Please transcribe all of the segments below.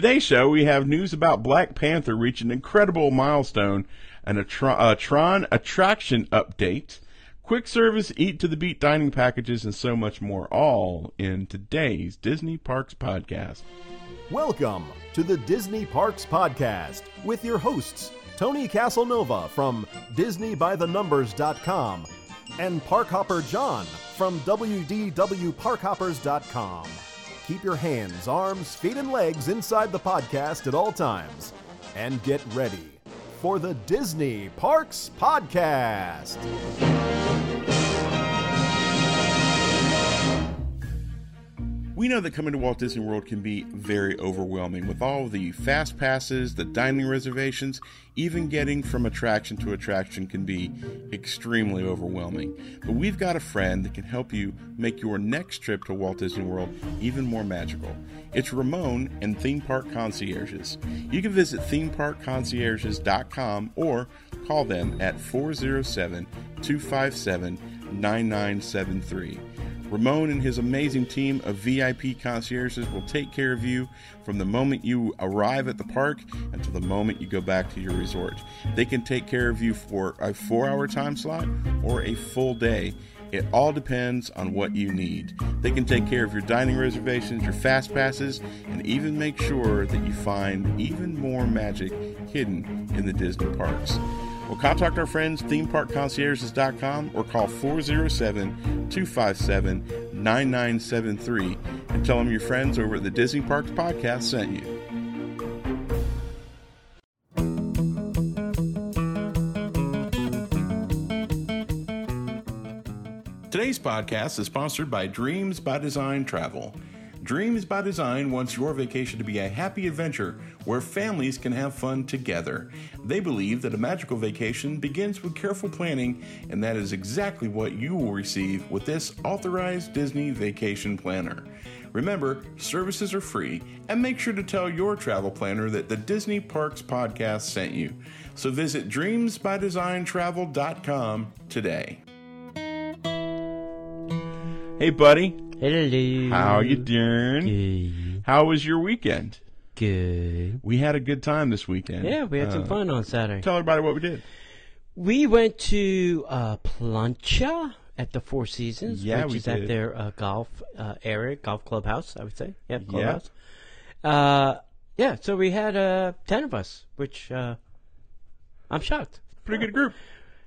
Today's show, we have news about Black Panther reaching an incredible milestone, and a, a uh, Tron attraction update, quick service, eat to the beat dining packages, and so much more, all in today's Disney Parks podcast. Welcome to the Disney Parks Podcast with your hosts, Tony Casanova from DisneyByTheNumbers.com and Parkhopper John from WDWParkhoppers.com. Keep your hands, arms, feet, and legs inside the podcast at all times. And get ready for the Disney Parks Podcast. We know that coming to Walt Disney World can be very overwhelming with all the fast passes, the dining reservations, even getting from attraction to attraction can be extremely overwhelming. But we've got a friend that can help you make your next trip to Walt Disney World even more magical. It's Ramon and Theme Park Concierges. You can visit themeparkconcierges.com or call them at 407 257 9973. Ramon and his amazing team of VIP concierges will take care of you from the moment you arrive at the park until the moment you go back to your resort. They can take care of you for a four hour time slot or a full day. It all depends on what you need. They can take care of your dining reservations, your fast passes, and even make sure that you find even more magic hidden in the Disney parks. Well, contact our friends, themeparkconcierges.com, or call 407 257 9973 and tell them your friends over at the Disney Parks Podcast sent you. Today's podcast is sponsored by Dreams by Design Travel. Dreams by Design wants your vacation to be a happy adventure where families can have fun together. They believe that a magical vacation begins with careful planning, and that is exactly what you will receive with this authorized Disney vacation planner. Remember, services are free, and make sure to tell your travel planner that the Disney Parks podcast sent you. So visit dreamsbydesigntravel.com today. Hey, buddy. Hello. How are you doing? Good. How was your weekend? Good. We had a good time this weekend. Yeah, we had some Uh, fun on Saturday. Tell everybody what we did. We went to uh, Plancha at the Four Seasons, Yeah, which we is did. at their uh, golf uh, area, golf clubhouse, I would say. Yeah, clubhouse. Uh, yeah, so we had uh, 10 of us, which uh, I'm shocked. Pretty good group.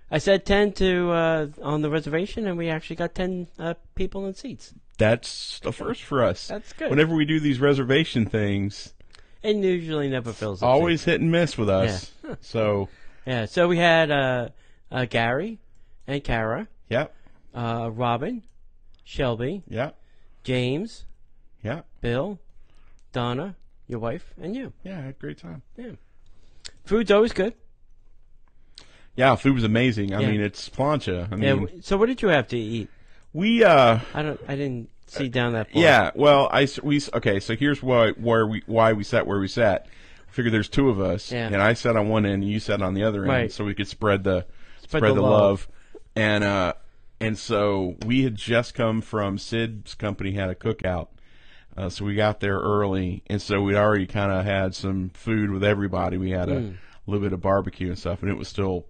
I said 10 to uh, on the reservation, and we actually got 10 uh, people in seats. That's the first for us. That's good. Whenever we do these reservation things, It usually never fills up. always hit and miss with us. So, Yeah, so we had uh, uh, Gary and Kara. yeah, uh, Robin, Shelby, yeah, James, yeah, Bill, Donna, your wife, and you. yeah. I had a great time. Yeah. Food's always good. Yeah, food was amazing. I Yeah. mean, it's plancha. I Yeah. mean, So what did you have to eat? We uh, I don't. I didn't see down that far. yeah. Well, I we okay. So here's why where we why we sat where we sat. I figured there's two of us, Yeah. and I sat on one end, and you sat on the other end, so we could spread the Spread spread, the the, love. love. And uh, and so we had just come from Sid's company had a cookout, uh, so we got there early, and so we'd already kind of had some food with everybody. We had a Mm. little bit of barbecue and stuff, and it was still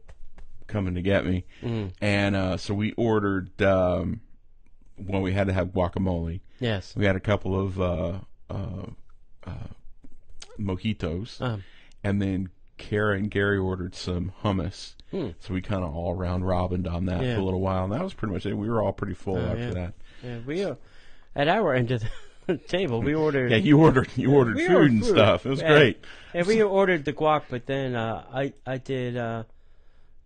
coming to get me. Mm. And uh, so we ordered. Um, well, we had to have guacamole. Yes. We had a couple of uh, uh, uh, mojitos, Um, and then Kara and Gary ordered some hummus. Hmm. So we kind of all round robined on that Yeah. for a little while, and that was pretty much it. We were all pretty full Oh, after yeah. that. yeah. We uh, at our end of the table, we ordered. Yeah, you ordered you ordered food ordered and food. stuff. It was Yeah. great. Yeah, we ordered the guac, but then uh, I I did uh,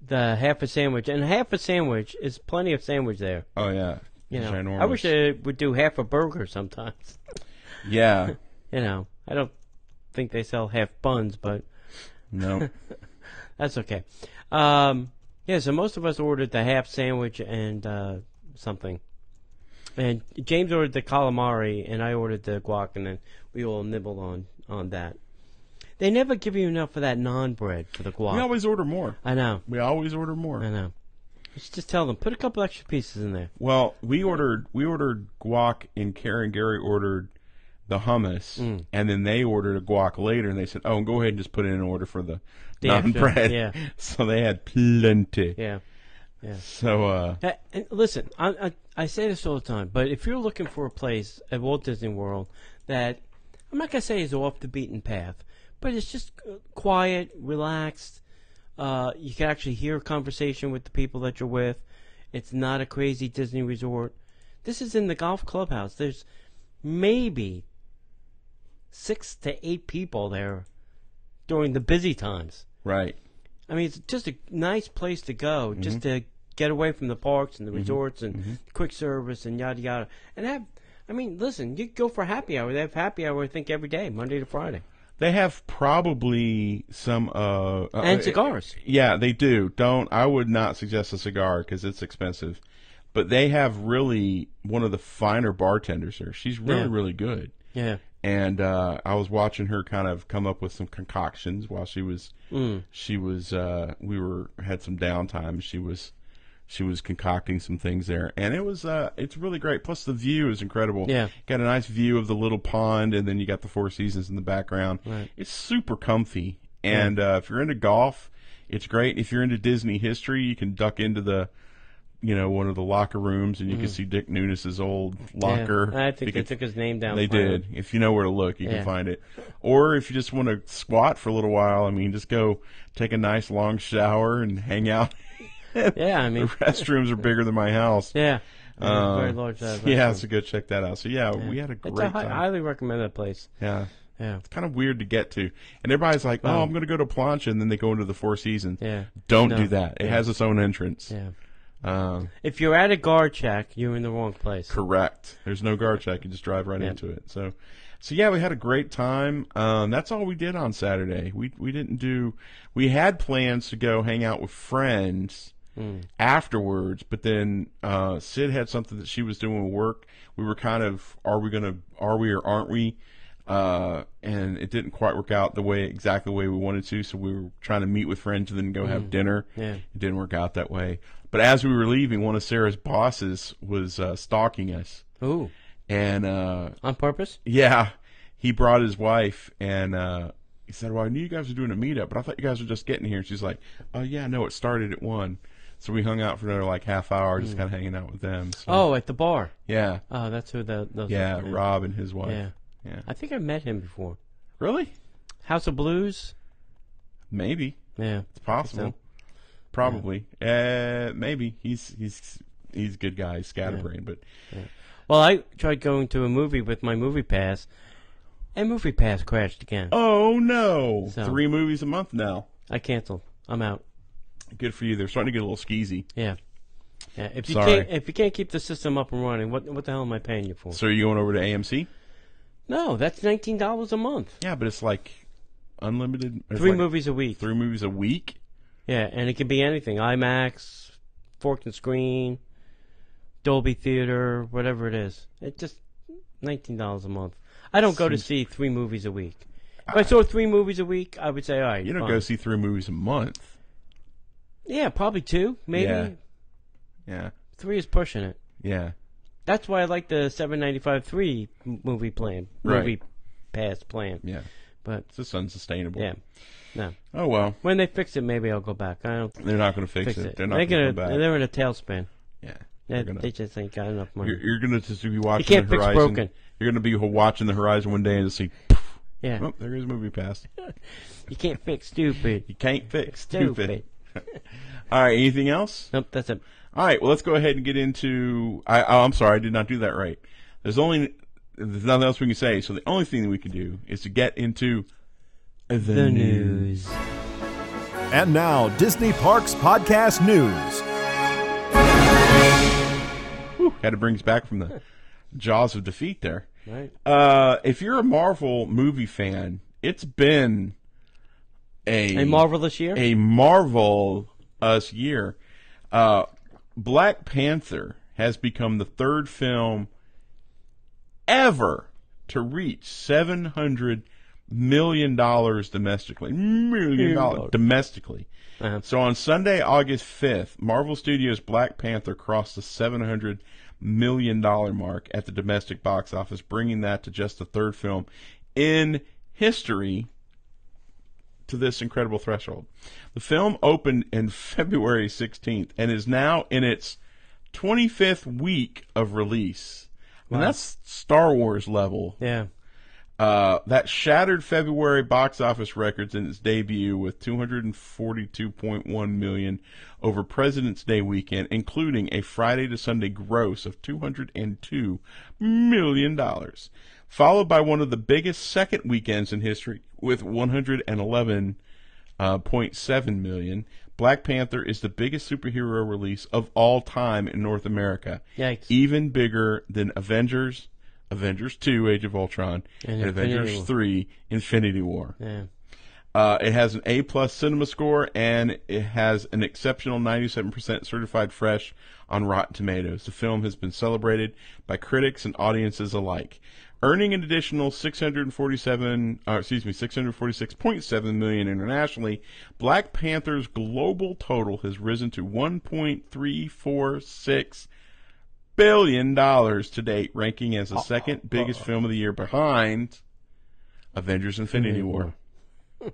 the half a sandwich, and half a sandwich is plenty of sandwich there. Oh yeah, You know, Ginormous. I wish they would do half a burger sometimes. Yeah, You know, I don't think they sell half buns, but no, that's okay. Um, yeah, so most of us ordered the half sandwich and uh, something. And James ordered the calamari, and I ordered the guac, and then we all nibbled on, on that. They never give you enough for that non bread for the guac. we always order more. I know, We always order more. I know. Just, just tell them put a couple extra pieces in there. Well, we ordered we ordered guac, and Karen and Gary ordered the hummus, Mm. and then they ordered a guac later, and they said, "Oh, go ahead and just put in an order for the, non bread." yeah. So they had plenty. Yeah. So uh, Uh, and listen, I, I I say this all the time, but if you're looking for a place at Walt Disney World that I'm not gonna say is off the beaten path, but it's just uh, quiet, relaxed. Uh, you can actually hear a conversation with the people that you're with. It's not a crazy Disney resort. This is in the golf clubhouse. There's maybe six to eight people there during the busy times. right. I mean, it's just a nice place to go, mm-hmm. just to get away from the parks and the mm-hmm. resorts and mm-hmm. quick service and yada yada. And have, I mean, listen, you go for happy hour. They have happy hour, I think, every day, Monday to Friday, They have probably some uh, uh and cigars. Yeah, they do. Don't. I would not suggest a cigar because it's expensive. But they have really one of the finer bartenders there. She's really, Yeah. really good. Yeah, And uh, I was watching her kind of come up with some concoctions while she was Mm. she was uh, we were had some downtime. She was she was concocting some things there, and it was uh, it's really great. Plus the view is incredible. Yeah. got a nice view of the little pond, and then you got the Four Seasons in the background. Right. It's super comfy, and uh, if you're into golf, it's great. If you're into Disney history, you can duck into the you know one of the locker rooms, and you can see Dick Nunis's old locker. Yeah, I think they took his name down. they did. If you know where to look, you Yeah. can find it. Or if you just want to squat for a little while, I mean, just go take a nice long shower and hang out. Yeah, I The mean, restrooms are bigger than my house. yeah, Uh, very large. Uh, yeah, so go check that out. So yeah, we had a It's great time. highly recommend that place. yeah, Yeah, it's kind of weird to get to, and everybody's like, "Oh, Um, I'm going to go to Plancha," and then they go into the Four Seasons. yeah, Don't No. do that. It Yeah. has its own entrance. yeah. Um, If you're at a guard check, you're in the wrong place. Correct. There's no guard check. You just drive right Yeah. into it. So, so yeah, we had a great time. Um, that's all we did on Saturday. We we didn't do. We had plans to go hang out with friends Hmm. afterwards, but then uh, Sid had something that she was doing with work. We were kind of, are we gonna, are we or aren't we? Uh, and it didn't quite work out the way exactly the way we wanted to. So we were trying to meet with friends and then go have dinner. Yeah. It didn't work out that way. But as we were leaving, one of Sarah's bosses was uh, stalking us, Ooh, and uh, on purpose? yeah, he brought his wife, and uh, he said, "Well, I knew you guys were doing a meetup, but I thought you guys were just getting here." And she's like, "Oh yeah, no, it started at one." So we hung out for another like half hour, just kind of hanging out with them. So, Oh, at the bar. yeah, Oh, that's who the those. yeah, are. Rob and his wife. Yeah, yeah. I think I met him before. Really? House of Blues. Maybe Yeah. it's possible. Probably. Uh, maybe he's he's he's a good guy, he's scatterbrained, but Well, I tried going to a movie with my movie pass, and movie pass crashed again. oh no, So- three movies a month now. I canceled. I'm out. Good for you. They're starting to get a little skeezy. Yeah. Yeah. If you Sorry. can't if you can't keep the system up and running, what what the hell am I paying you for? So are you going over to AMC? No, that's nineteen dollars a month. Yeah, but it's like unlimited. it's Three like movies a week. Three movies a week. Yeah, and it can be anything: IMAX, fork and screen, Dolby Theater, whatever it is. It just nineteen dollars a month. I don't go to see three movies a week. If I saw three movies a week, I would say, all right. You don't fine. go see three movies a month. Yeah, probably two, maybe Yeah. Yeah, three is pushing it. yeah. That's why I like the seven ninety five three movie plan, Right. movie pass plan. Yeah, But it's just unsustainable. yeah, no. Oh well, When they fix it, maybe I'll go back. I don't they're not going to fix, fix it. it. They're not going to they're in a tailspin. yeah, They, gonna. they just ain't got enough money. you're, you're going to just be watching You can't the fix horizon. broken. You're going to be watching the horizon one day and just see, yeah, oh, there goes movie pass. you can't fix stupid. You can't fix stupid. Stupid. All right, anything else? Nope, that's it. All right, well, let's go ahead and get into. I, oh, I'm sorry, I did not do that right. There's only there's nothing else we can say. So the only thing that we can do is to get into the, The news. And now, Disney Parks Podcast News. Whew, had to bring us back from the jaws of defeat there. Right. Uh, if you're a Marvel movie fan, it's been a A marvelous year. a Marvel us year. Uh, Black Panther has become the third film ever to reach seven hundred million dollars domestically. Million dollars domestically. Uh-huh. So on Sunday, August fifth, Marvel Studios' Black Panther crossed the seven hundred million dollar mark at the domestic box office, bringing that to just the third film in history to this incredible threshold. The film opened in February 16th and is now in its 25th week of release. And that's Star Wars level. Yeah. Uh, that shattered February box office records in its debut with 242.1 million over President's Day weekend, including a Friday to Sunday gross of 202 million dollars, followed by one of the biggest second weekends in history with 111.7 uh. Black Panther is the biggest superhero release of all time in North America, Yikes. even bigger than Avengers, Avengers 2, Age of Ultron, And and, Avengers War. 3, Infinity War. Yeah. Uh, it has an A plus cinema score and it has an exceptional 97% certified fresh on Rotten Tomatoes. The film has been celebrated by critics and audiences alike, earning an additional 647, uh, excuse me, 646.7 million internationally. Black Panther's global total has risen to 1.346 billion dollars to date, ranking as the second biggest film of the year behind Avengers: Infinity War.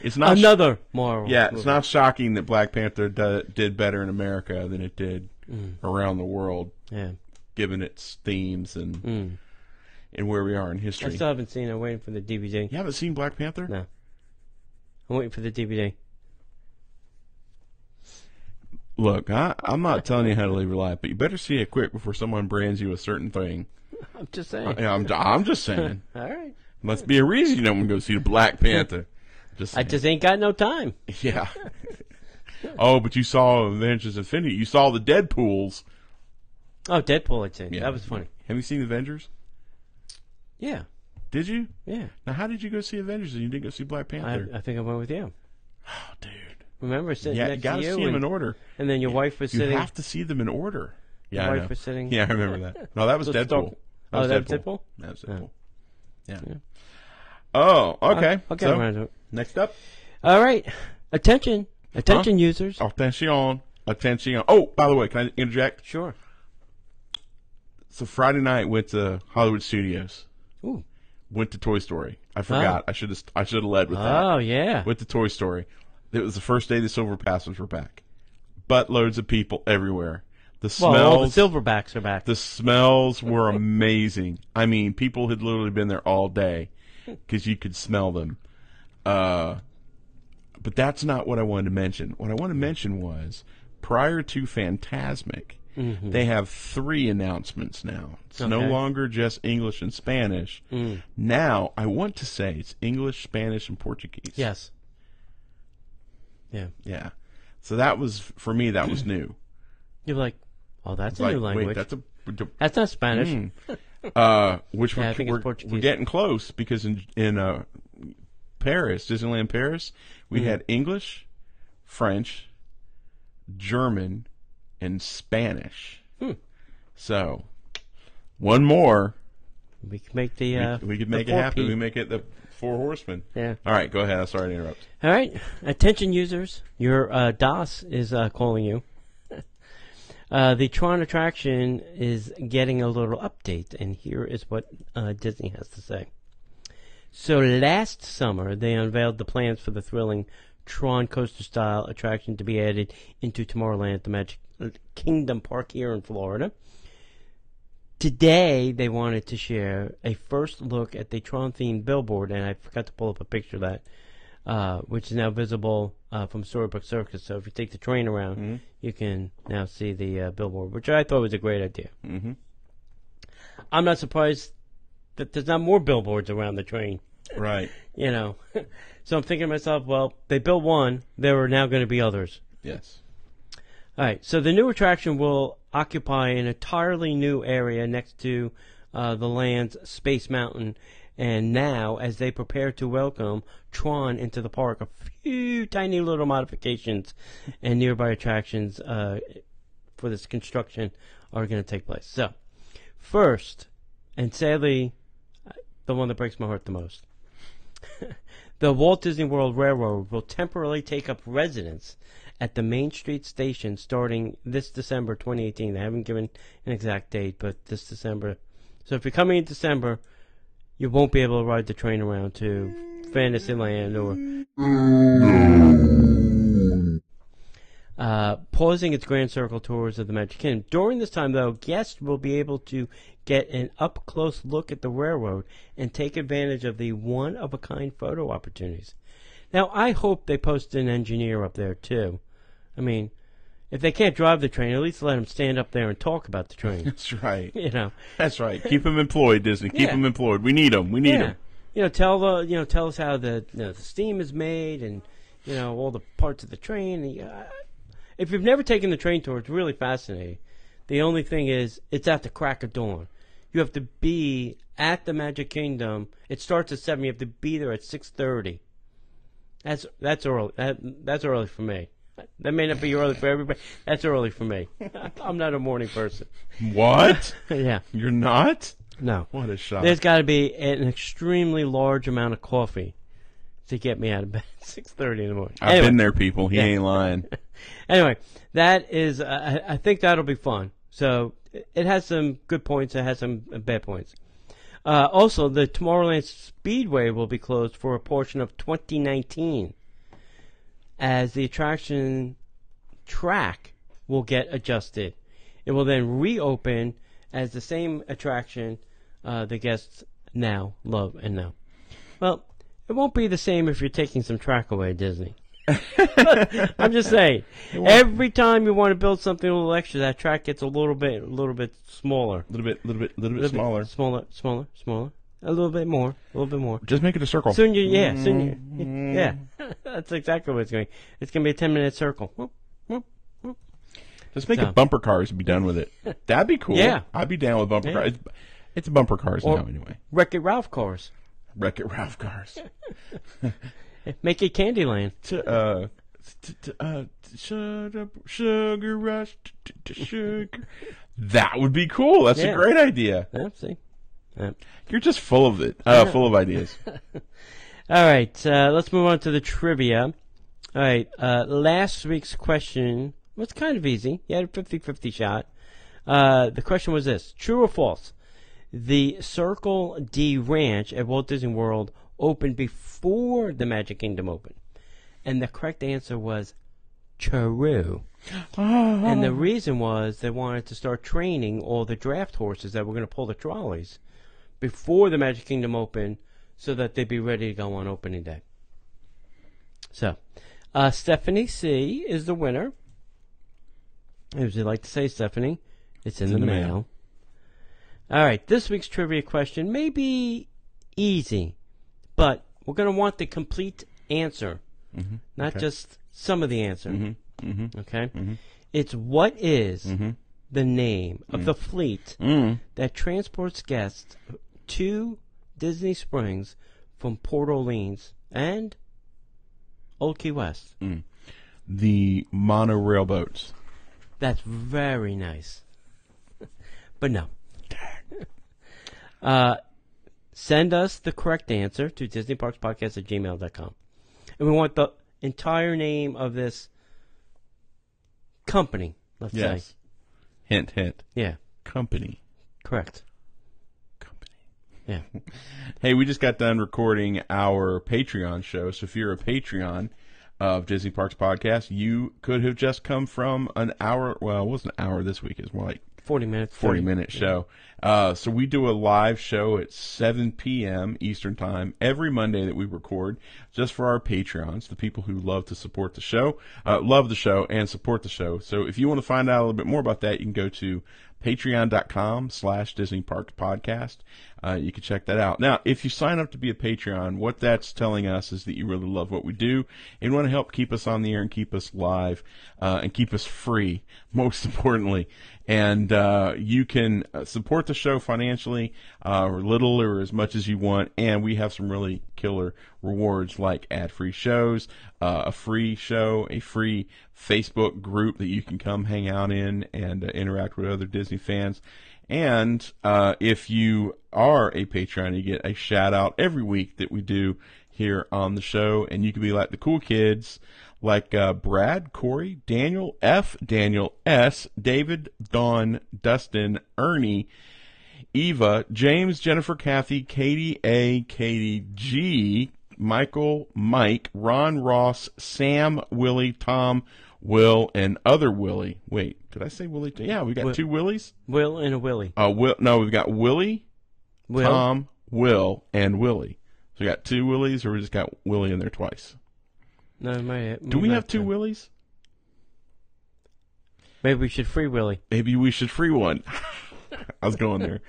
It's not Another Marvel. yeah, it's not shocking that Black Panther do, did better in America than it did Mm. around the world, Yeah. given its themes and Mm. And where we are in history. I history. still haven't seen it. I'm waiting for the DVD. you haven't seen Black Panther? No. I'm waiting for the DVD. Look, I, I'm not telling you how to live your life, but you better see it quick before someone brands you a certain thing. I'm just saying. Yeah, I'm, I'm just saying. All right. Must be a reason you don't want to go see the Black Panther. Just I saying. just ain't got no time. yeah. oh, but you saw Avengers: Infinity. You saw the Deadpool's. Oh, Deadpool, I'd say. That was funny. Have you seen Avengers? Yeah. Did you? Yeah. Now, how did you go see Avengers and you didn't go see Black Panther? I think I went with you. oh, dude. Remember sitting Yeah, you got to you, see them and, in order. and then your wife was You sitting. You have to see them in order. Yeah, your I wife was sitting. Yeah, I remember that. No, that was Deadpool. talk- Oh, that was Deadpool? That was Deadpool. Yeah. Yeah. Oh, okay. I'll get So, around to it. next up. All right. Attention. Attention, users. Attention. Attention. Oh, by the way, can I interject? Sure. So Friday night went to Hollywood Studios. Ooh. Went to Toy Story. I forgot. I should have. I should have led with that. Oh, yeah. Went to Toy Story. It was the first day the Silver Passes were back. Buttloads of people everywhere. The Well, all the smells. silverbacks are back. The smells were amazing. I mean, people had literally been there all day because you could smell them. Uh, but that's not what I wanted to mention. What I want to mention was prior to Fantasmic, they have three announcements now. It's no longer just English and Spanish. Now, I want to say it's English, Spanish, and Portuguese. yes. Yeah. Yeah. So that was, for me, that was new. You're like, oh, that's a Like, new language. wait, that's a. that's not Spanish. Hmm. uh, which Yeah, we're, we're, we're getting close because in in uh, Paris, Disneyland Paris, we Mm-hmm. had English, French, German, and Spanish. Hmm. So one more, We can make the. we- Uh, we, could the make it happen. P. We make it the Four Horsemen. Yeah. All right, go ahead. I'm sorry to interrupt. All right, attention users, your uh, DOS is uh, calling you. Uh, the Tron attraction is getting a little update, and here is what uh, Disney has to say. So last summer, they unveiled the plans for the thrilling Tron coaster-style attraction to be added into Tomorrowland, at the Magic Kingdom Park here in Florida. Today, they wanted to share a first look at the Tron-themed billboard, and I forgot to pull up a picture of that uh, which is now visible uh, from Storybook Circus. So if you take the train around, you can now see the uh, billboard, which I thought was a great idea. Mhm. I'm not surprised that there's not more billboards around the train. Right. You know, so I'm thinking to myself, well, they built one, there are now going to be others. Yes. All right, so the new attraction will occupy an entirely new area next to uh, the land's Space Mountain. And now, as they prepare to welcome Tron into the park, a few tiny little modifications and nearby attractions uh, for this construction are going to take place. So, first, and sadly, the one that breaks my heart the most, the Walt Disney World Railroad will temporarily take up residence at the Main Street station starting this December 2018. They haven't given an exact date, but this December. So if you're coming in December, you won't be able to ride the train around to Fantasyland or uh, pausing its Grand Circle tours of the Magic Kingdom. During this time, though, guests will be able to get an up close look at the railroad and take advantage of the one of a kind photo opportunities. Now, I hope they post an engineer up there too. I mean, if they can't drive the train, at least let them stand up there and talk about the train. That's right. you know, That's right. Keep them employed, Disney. Keep Yeah. them employed. We need them. We need yeah. them. You know, tell the you know tell us how the you know, the steam is made and you know all the parts of the train. And, uh, if you've never taken the train tour, it's really fascinating. The only thing is, it's at the crack of dawn. You have to be at the Magic Kingdom. It starts at seven. You have to be there at six thirty. That's that's early. That, that's early for me. That may not be early for everybody. That's early for me. I'm not a morning person. What? yeah, You're not? no. What a shock. There's got to be an extremely large amount of coffee to get me out of bed at six thirty in the morning. I've anyway, been there, people. He Yeah. ain't lying. anyway, that is. Uh, I think that'll be fun. So it- has some good points. It has some bad points. Uh, also, the Tomorrowland Speedway will be closed for a portion of 2019, as the attraction track will get adjusted. It will then reopen as the same attraction uh, the guests now love and know. Well, it won't be the same if you're taking some track away, Disney. I'm just saying. Every time you want to build something a little extra, that track gets a little bit, a little bit smaller, A little bit, little bit, little bit little smaller. bit smaller, smaller, smaller, a little bit more, a little bit more. Just make it a circle. Soon you, yeah, soon you, yeah. That's exactly what it's going. to be. It's going to be a ten minute circle. Whoop, whoop. Just make So- it bumper cars and be done with it. That'd be cool. Yeah. I'd be down with bumper Yeah. cars. It's, it's bumper cars Or- now, anyway. Wreck It Ralph cars. Wreck It Ralph cars. Make it Candyland. to, uh, t- t- uh, t- shut up, sugar rush, sugar. That would be cool. That's Yeah. a great idea. Yeah, see. You're just full of it. Uh, full of ideas. All right, uh, let's move on to the trivia. All right, uh, last week's question was kind of easy. You had a 50 50 shot. Uh, the question was this True or false? The Circle D Ranch at Walt Disney World opened before the Magic Kingdom opened. And the correct answer was true. And the reason was they wanted to start training all the draft horses that were going to pull the trolleys before the Magic Kingdom opened so that they'd be ready to go on opening day. So, uh, Stephanie C is the winner. As you like to say, Stephanie, it's in, the, in the mail. mail. All right, this week's trivia question may be easy, but we're going to want the complete answer, not okay. just some of the answer. Mm-hmm. Okay? It's what is Mhm. the name of the fleet Mm. that transports guests to Disney Springs from Port Orleans and Old Key West. The monorail boats. That's very nice. but no. uh, send us the correct answer to DisneyParksPodcast at gmail.com. And we want the entire name of this company, let's Yes. say. Hint, hint. Yeah, Company. correct. Yeah. Hey, we just got done recording our Patreon show. So if you're a Patreon of Disney Parks Podcast, you could have just come from an hour. Well, it wasn't an hour this week. It's more like 40 minutes. 40 minute show. Uh, so we do a live show at 7 p.m. Eastern Time every Monday that we record just for our Patreons, the people who love to support the show, uh, love the show and support the show. So if you want to find out a little bit more about that, you can go to patreon.com slash Disney Parks Podcast. Uh, you can check that out. Now, if you sign up to be a Patreon, what that's telling us is that you really love what we do and want to help keep us on the air and keep us live uh, and keep us free, most importantly. And uh, you can uh, support the show financially, uh, or little or as much as you want. And we have some really killer rewards like ad-free shows, uh, a free show, a free Facebook group that you can come hang out in and uh, interact with other Disney fans. And uh, if you are a Patreon, you get a shout out every week that we do here on the show, and you can be like the cool kids, like uh, Brad, Corey, Daniel, F, Daniel, S, David, Don, Dustin, Ernie, Eva, James, Jennifer, Kathy, Katie A, Katie G, Michael, Mike, Ron, Ross, Sam, Willie, Tom, Will, and other Willie. Wait, did I say Willie? Yeah, we got Will- two Willies. Will and a Willie. Uh, Will. No, we've got Willie, Will. Tom, Will, and Willie. So we got two Willies, or we just got Willie in there twice. no, my, Do we have two Willies? Maybe we should free Willie. Maybe we should free one. I was going there.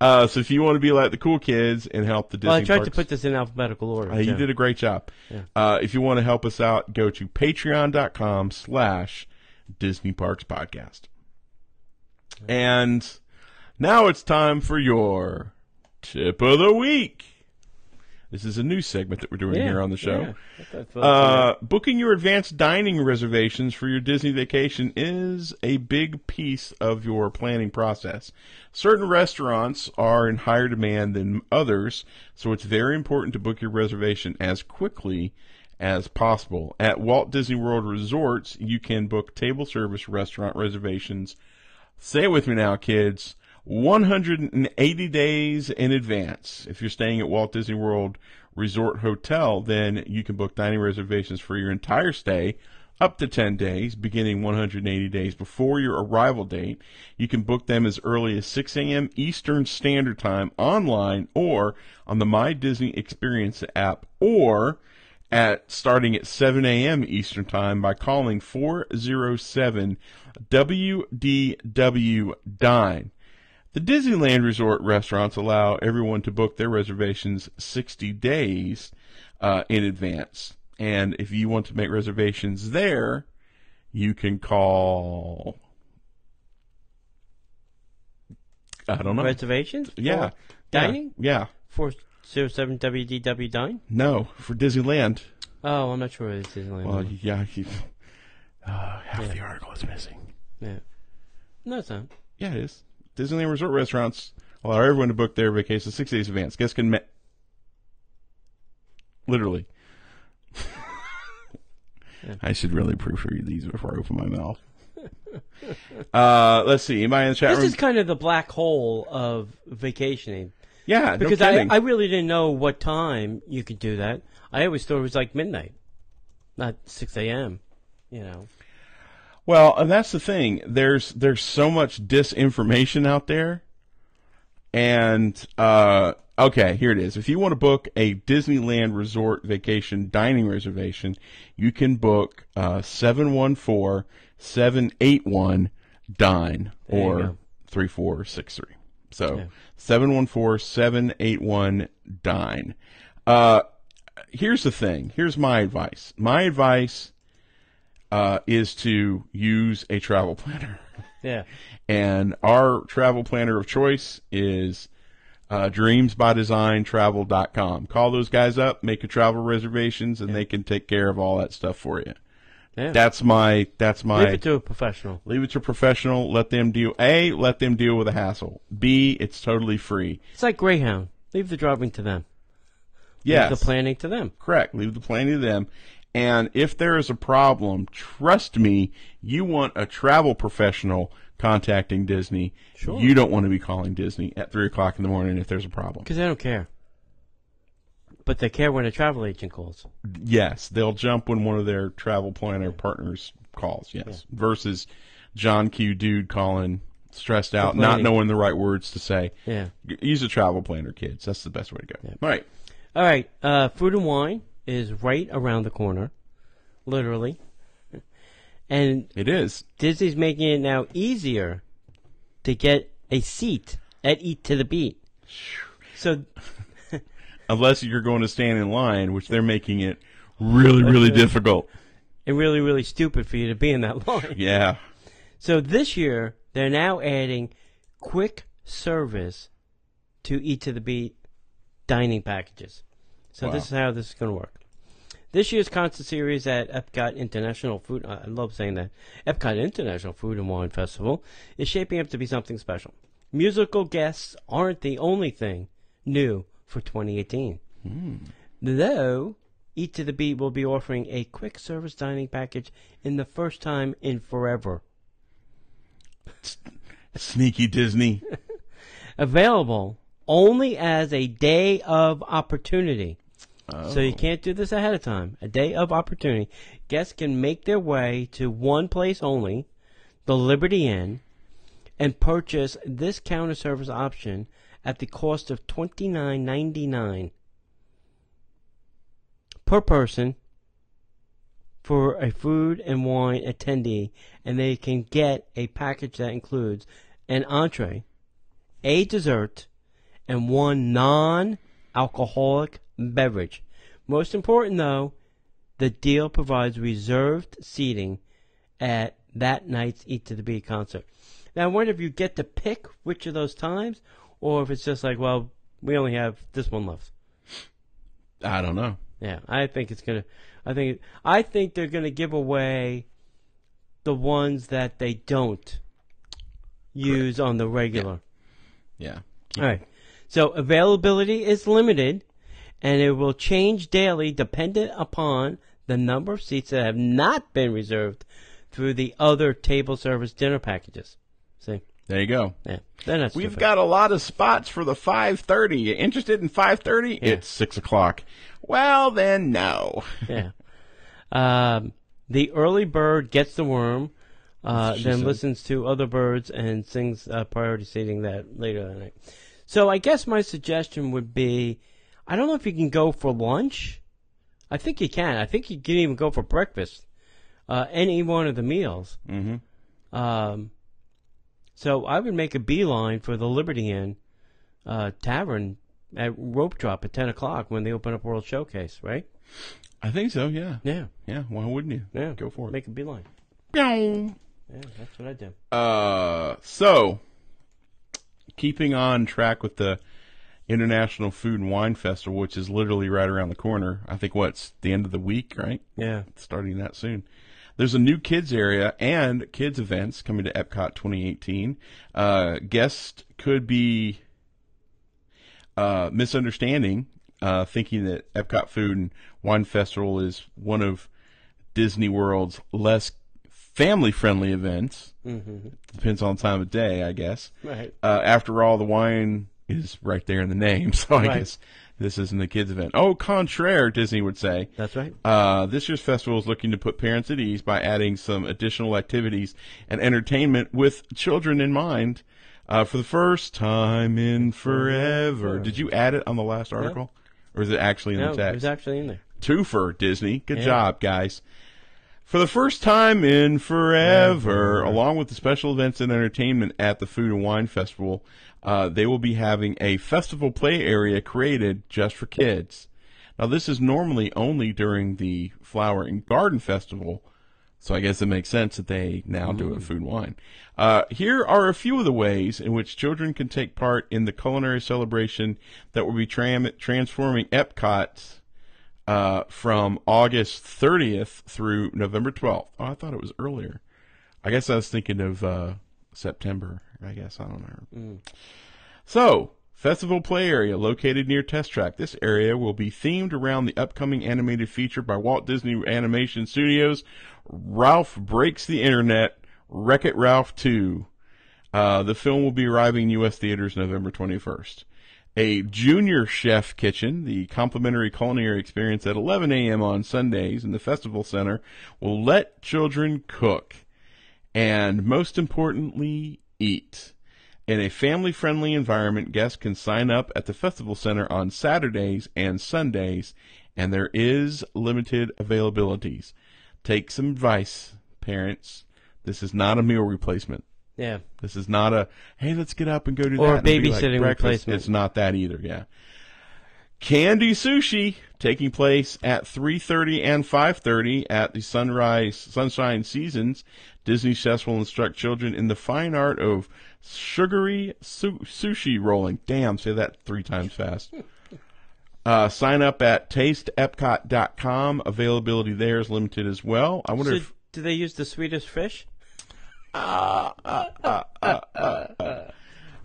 Uh, so if you want to be like the cool kids and help the Disney Well, I tried to put this in alphabetical order. Uh, you did a great job. Yeah. Uh, if you want to help us out, go to patreon.com slash Disney Parks Podcast. And now it's time for your tip of the week. This is a new segment that we're doing Yeah, here on the show. yeah. Uh, booking your advanced dining reservations for your Disney vacation is a big piece of your planning process. Certain restaurants are in higher demand than others, so it's very important to book your reservation as quickly as possible. At Walt Disney World Resorts, you can book table service restaurant reservations. Say it with me now, kids. 180 days in advance. If you're staying at Walt Disney World Resort Hotel, then you can book dining reservations for your entire stay up to 10 days, beginning 180 days before your arrival date. You can book them as early as 6 a.m. Eastern Standard Time online or on the My Disney Experience app or at starting at 7 a.m. Eastern Time by calling 407 WDW Dine. The Disneyland Resort restaurants allow everyone to book their reservations 60 days uh, in advance. And if you want to make reservations there, you can call. I don't know. reservations. yeah. Dining Yeah. four zero seven WDW dine. No, for Disneyland. Oh, I'm not sure what it is. Disneyland. Well, yeah. You, uh, half the article is missing. yeah. No, it's not. Yeah, it is. Disneyland Resort restaurants allow everyone to book their vacation six days in advance. Guests can ma- literally. I should really proofread these before I open my mouth. uh, let's see. Anybody in the chat This room? is kind of the black hole of vacationing yeah, because no I, kidding. I really didn't know what time you could do that. I always thought it was like midnight, not six a.m. You know. Well, and that's the thing. There's there's so much disinformation out there. And uh okay, here it is. If you want to book a Disneyland Resort vacation dining reservation, you can book uh 714-781 dine or 3463. So Yeah. 714-781 dine. Uh here's the thing. Here's my advice. My advice uh, is to use a travel planner. Yeah. And our travel planner of choice is uh, dreamsbydesign.travel.com. Call those guys up, make your travel reservations, and they can take care of all that stuff for you. Yeah. That's my that's my Leave it to a professional. leave it to a professional. Let them deal. A, let them deal with the hassle. B, it's totally free. It's like Greyhound. Leave the driving to them. Yes, Leave the planning to them. Correct. Leave the planning to them. And if there is a problem, trust me, you want a travel professional contacting Disney. Sure. You don't want to be calling Disney at three o'clock in the morning if there's a problem. Because they don't care. But they care when a travel agent calls. Yes, they'll jump when one of their travel planner partners calls. Yes, versus John Q. Dude calling stressed out, not knowing the right words to say. Yeah. Use a travel planner, kids. That's the best way to go. All right. All right. Uh, food and wine is right around the corner, literally. And It is. Disney's making it now easier to get a seat at Eat to the Beat. So Unless you're going to stand in line, which they're making it really, really difficult. and really, really stupid for you to be in that line. Yeah. So this year they're now adding quick service to Eat to the Beat dining packages. So Wow. this is how this is going to work. This year's concert series at Epcot International Food I love saying that Epcot International Food and Wine Festival is shaping up to be something special. Musical guests aren't the only thing new for 2018. Hmm. Though, Eat to the Beat will be offering a quick service dining package in the first time in forever. Sneaky Disney. Available only as a day of opportunity. So you can't do this ahead of time. A day of opportunity. Guests can make their way to one place only, the Liberty Inn, and purchase this counter service option at the cost of twenty nine ninety nine per person for a food and wine attendee, and they can get a package that includes an entree, a dessert, and one non-alcoholic beverage. Most important, though, the deal provides reserved seating at that night's Eat to the Beat concert. Now, I wonder if you get to pick which of those times, or if it's just like, well, we only have this one left. I don't know. Yeah, I think it's gonna. I think I think they're gonna give away the ones that they don't use on the regular. Yeah. All right. So availability is limited, and it will change daily dependent upon the number of seats that have not been reserved through the other table service dinner packages. See, There you go. yeah, We've stupid. got a lot of spots for the 5:30. You interested in 5:30? Yeah. It's six o'clock. Well, then no. yeah. Um, the early bird gets the worm, uh, then said. listens to other birds and sings uh, priority seating that later that night. So I guess my suggestion would be, I don't know if you can go for lunch. I think you can. I think you can even go for breakfast. Uh, any one of the meals. Mm-hmm. Um, so I would make a beeline for the Liberty Inn uh, Tavern at Rope Drop at ten o'clock when they open up World Showcase. Right? I think so. Yeah. Yeah. Yeah. Why wouldn't you? Yeah. Go for it. Make a beeline. Meow. Yeah, that's what I do. Uh, so keeping on track with the International Food and Wine Festival, which is literally right around the corner. I think what's the end of the week, right? Yeah. starting that soon. There's a new kids area and kids events coming to Epcot 2018. Uh, guests could be uh, misunderstanding, uh, thinking that Epcot Food and Wine Festival is one of Disney World's less family-friendly events. Mm-hmm. Depends on the time of day, I guess. Right. Uh, after all, the wine is right there in the name, so I Right. guess this isn't a kids event. Oh, contraire, Disney would say. That's right. Uh, this year's festival is looking to put parents at ease by adding some additional activities and entertainment with children in mind. Uh, for the first time in forever. Did you add it on the last article? Or is it actually in No, the it text? was actually in there. Twofer, Disney. Good Yeah. job, guys. For the first time in forever, along with the special events and entertainment at the Food and Wine Festival, uh, they will be having a festival play area created just for kids. Now, this is normally only during the Flower and Garden Festival, so I guess it makes sense that they now do it at Food and Wine. Uh, here are a few of the ways in which children can take part in the culinary celebration that will be tram- transforming Epcot uh, from August 30th through November 12th. Oh, I thought it was earlier. I guess I was thinking of uh, September. I guess I don't know. So, festival play area located near Test Track. This area will be themed around the upcoming animated feature by Walt Disney Animation Studios, Ralph Breaks the Internet, Wreck It Ralph 2. Uh, the film will be arriving in U.S. theaters November 21st. A junior chef kitchen, the complimentary culinary experience at 11 a.m. on Sundays in the Festival Center, will let children cook and, most importantly, eat. In a family friendly environment, guests can sign up at the Festival Center on Saturdays and Sundays, and there is limited availabilities. Take some advice, parents. This is not a meal replacement. Yeah. This is not a hey, let's get up and go do Or that. be babysitting breakfast. replacement. It's not that either. Yeah. Candy Sushi taking place at 3:30 and 5:30 at the Sunrise Sunshine Seasons. Disney chefs will instruct children in the fine art of sugary su- sushi rolling. Damn, say that three times fast. Uh, sign up at tasteepcot.com. Availability there is limited as well. I wonder So, if do they use the Swedish fish?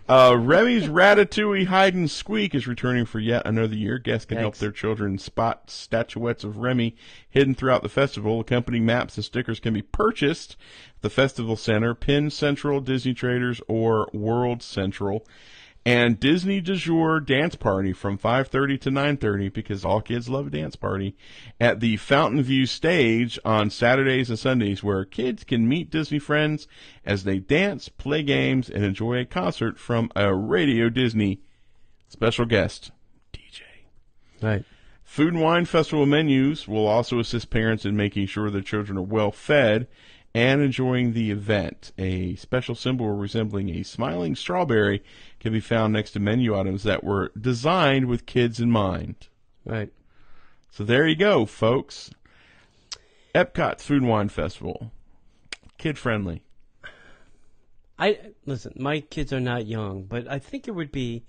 Uh, Remy's Ratatouille Hide and Squeak is returning for yet another year. Guests can help their children spot statuettes of Remy hidden throughout the festival. Accompanying maps and stickers can be purchased at the Festival Center, Pin Central, Disney Traders, or World Central. And Disney Du Jour Dance Party from 5.30 to 9.30 because all kids love a dance party at the Fountain View stage on Saturdays and Sundays where kids can meet Disney friends as they dance, play games, and enjoy a concert from a Radio Disney special guest, DJ. Right. Food and Wine Festival menus will also assist parents in making sure their children are well fed and enjoying the event. A special symbol resembling a smiling strawberry can be found next to menu items that were designed with kids in mind. Right. So there you go, folks. Epcot's Food and Wine Festival. Kid friendly. I listen. My kids are not young, but I think it would be.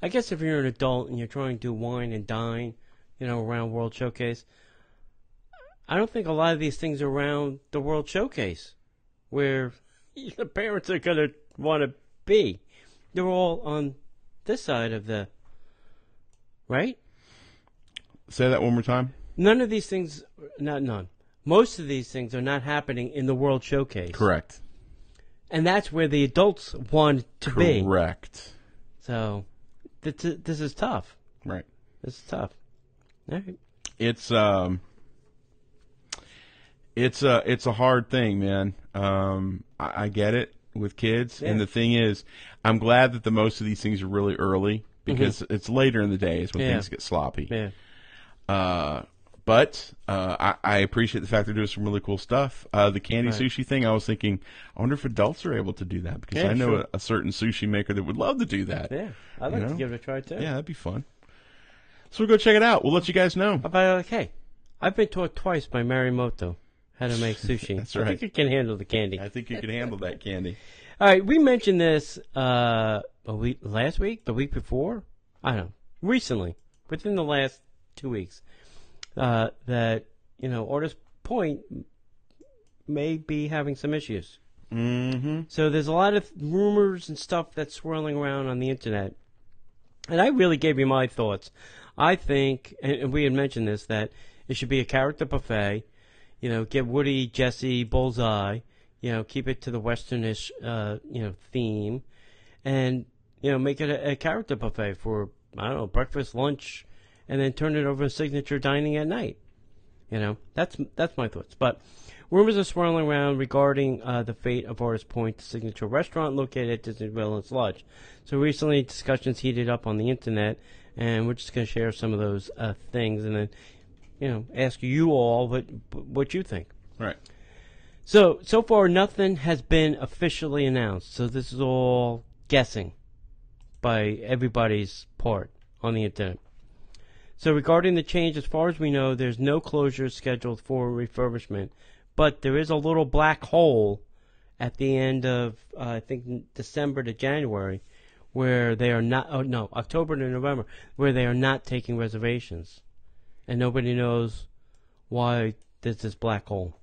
I guess if you're an adult and you're trying to wine and dine, you know, around World Showcase, I don't think a lot of these things are around the World Showcase, where the parents are going to want to be. They're all on this side of the. Right. Say that one more time. None of these things, not none. Most of these things are not happening in the World Showcase. Correct. And that's where the adults want to be. Correct. So, this, this is tough. Right. This is tough. All right. it's um it's a it's a hard thing man um i, I get it with kids and the thing is i'm glad that the most of these things are really early because it's later in the days when Mm-hmm. Yeah. things get sloppy Yeah. uh but uh, I, I appreciate the fact they're doing some really cool stuff. Uh, the candy Right. sushi thing, I was thinking, I wonder if adults are able to do that because Yeah, I know sure. a, a certain sushi maker that would love to do that. Yeah. I'd like You to give it a try too. Yeah, that'd be fun. So we'll go check it out. We'll let you guys know. Like, hey, I've been taught twice by Morimoto how to make sushi. That's I think you can handle the candy. I think you can handle that candy. All right, we mentioned this uh, a week last week, the week before. I don't know, recently, within the last two weeks, uh, that you know, Artist Point may be having some issues. Mm-hmm. So there's a lot of rumors and stuff that's swirling around on the internet. And I really gave you my thoughts. I think, and we had mentioned this, that it should be a character buffet. You know, get Woody, Jesse, Bullseye. You know, keep it to the westernish, uh, you know, theme, and you know, make it a, a character buffet for I don't know breakfast, lunch, and then turn it over to signature dining at night. You know, that's that's my thoughts. But rumors are swirling around regarding uh, the fate of Artist Point, the signature restaurant located at Disney Village Lodge. So recently, discussions heated up on the internet, and we're just going to share some of those uh, things, and then you know, ask you all what what you think. Right. So so far, nothing has been officially announced. So this is all guessing by everybody's part on the internet. So regarding the change, as far as we know, there's no closure scheduled for refurbishment, but there is a little black hole at the end of uh, I think December to January, where they are not. Oh no, October to November, where they are not taking reservations, and nobody knows why there's this black hole.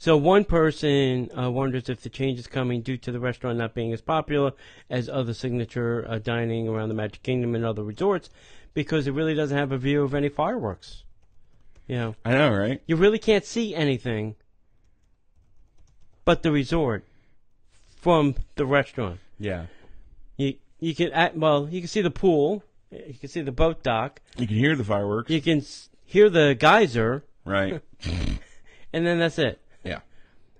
So one person uh, wonders if the change is coming due to the restaurant not being as popular as other signature uh, dining around the Magic Kingdom and other resorts, because it really doesn't have a view of any fireworks. You know, I know, right? you really can't see anything but the resort from the restaurant. Yeah. You you can at, well you can see the pool, you can see the boat dock, You can hear the fireworks. you can s- hear the geyser, Right. and then that's it. yeah.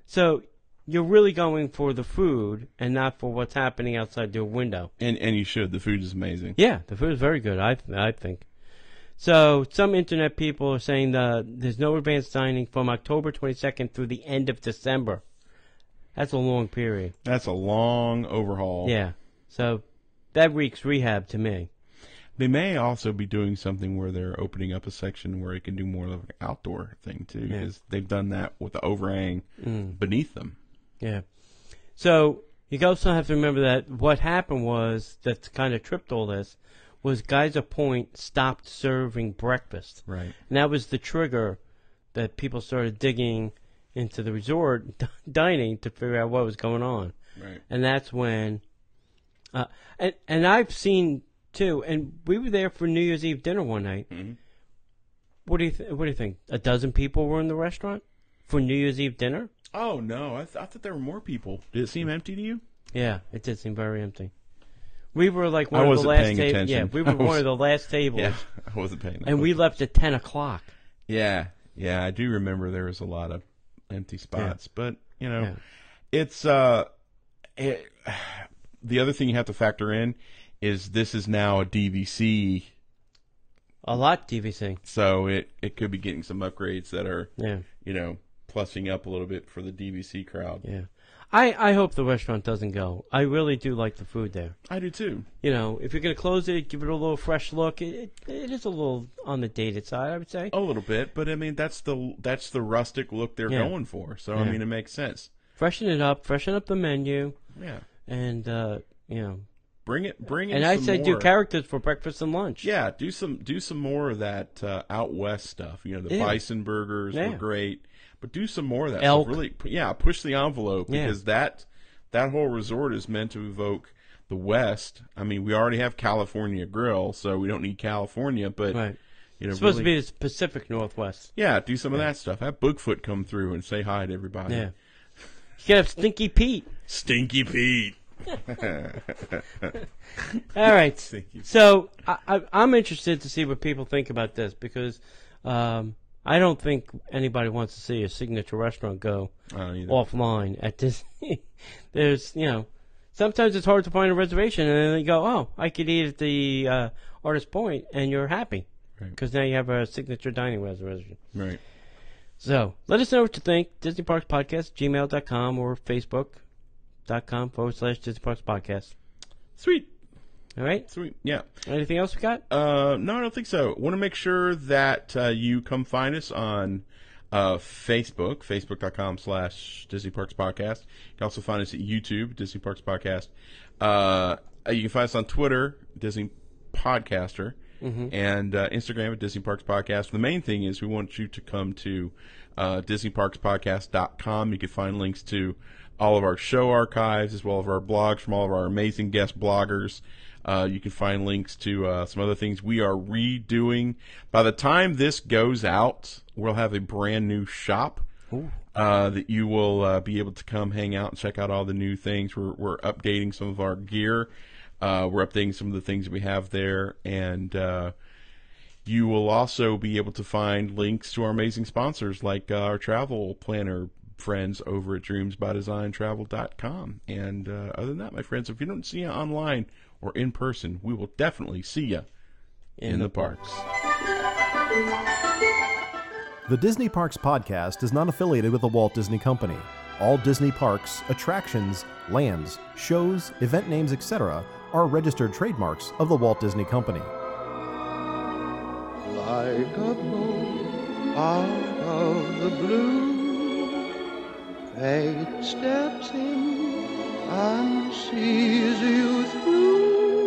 So you're really going for the food and not for what's happening outside your window. And and you should. The food is amazing. Yeah, the food is very good. I I think. So some internet people are saying that there's no advanced dining from October 22nd through the end of December. That's a long period. That's a long overhaul. Yeah. So that reeks rehab to me. They may also be doing something where they're opening up a section where it can do more of an outdoor thing too, Yeah. because they've done that with the overhang beneath them. Yeah. So you also have to remember that what happened was that kind of tripped all this was Geyser Point stopped serving breakfast. Right. And that was the trigger that people started digging into the resort dining to figure out what was going on. Right. And that's when Uh, and and I've seen too, and we were there for New Year's Eve dinner one night. Mm-hmm. What do you th- What do you think? A dozen people were in the restaurant for New Year's Eve dinner. Oh no, I, th- I thought there were more people. Did it seem empty to you? Yeah, it did seem very empty. We were like I one of the last tables. Yeah, we were was- one of the last tables, Yeah, I wasn't paying. And we left at ten o'clock. Yeah, yeah, I do remember there was a lot of empty spots, but you know, Yeah. it's uh, it, the other thing you have to factor in is this is now a DVC, A lot DVC. so it it could be getting some upgrades that are Yeah, you know plussing up a little bit for the DVC crowd. yeah. I I hope the restaurant doesn't go. I really do like the food there. I do too. You know, if you're gonna close it, give it a little fresh look. It it, it is a little on the dated side, I would say. A little bit, but I mean that's the that's the rustic look they're Yeah. going for. So I mean it makes sense. Freshen it up, freshen up the menu, Yeah, and uh, you know. Bring it, bring in. And I said, say do characters for breakfast and lunch. Yeah, do some do some more of that uh, out west stuff. You know, the Yeah. bison burgers Yeah. were great, but do some more of that. Elk. Stuff. Really, yeah, push the envelope Yeah. because that that whole resort is meant to evoke the West. I mean, we already have California Grill, so we don't need California, but Right. you know, It's supposed really- to be the Pacific Northwest. yeah, do some of that stuff. Have Bigfoot come through and say hi to everybody. Yeah. You could have Stinky Pete. Stinky Pete. All right. Stinky. So I, I, I'm interested to see what people think about this because um, I don't think anybody wants to see a signature restaurant go offline at Disney. There's, you know, sometimes it's hard to find a reservation, and then you go, oh, I could eat at the uh, Artist Point, and you're happy Right. because now you have a signature dining reservation. right. So let us know what you think. Disney Parks Podcast, gmail.com or facebook.com forward slash Disney Parks Podcast. Sweet. All right. Sweet. Yeah. Anything else we got? Uh, no, I don't think so. Want to make sure that uh, you come find us on uh, Facebook, facebook.com slash Disney Parks Podcast. You can also find us at YouTube, Disney Parks Podcast. Uh, you can find us on Twitter, Disney Podcaster, and uh, Instagram at Disney Parks Podcast. The main thing is we want you to come to uh, DisneyParksPodcast.com. You can find links to all of our show archives as well as our blogs from all of our amazing guest bloggers. Uh, you can find links to uh, some other things we are redoing. By the time this goes out, we'll have a brand new shop uh, that you will uh, be able to come hang out and check out all the new things. We're, we're updating some of our gear. Uh, we're updating some of the things we have there, and uh, you will also be able to find links to our amazing sponsors like our travel planner friends over at dreamsbydesigntravel.com. And uh, other than that, my friends, if you don't see you online or in person, we will definitely see you in, the parks. The Disney Parks Podcast is not affiliated with the Walt Disney Company. All Disney parks, attractions, lands, shows, event names, etc., are registered trademarks of the Walt Disney Company. like a bolt out of the blue. Fate steps in and sees you through.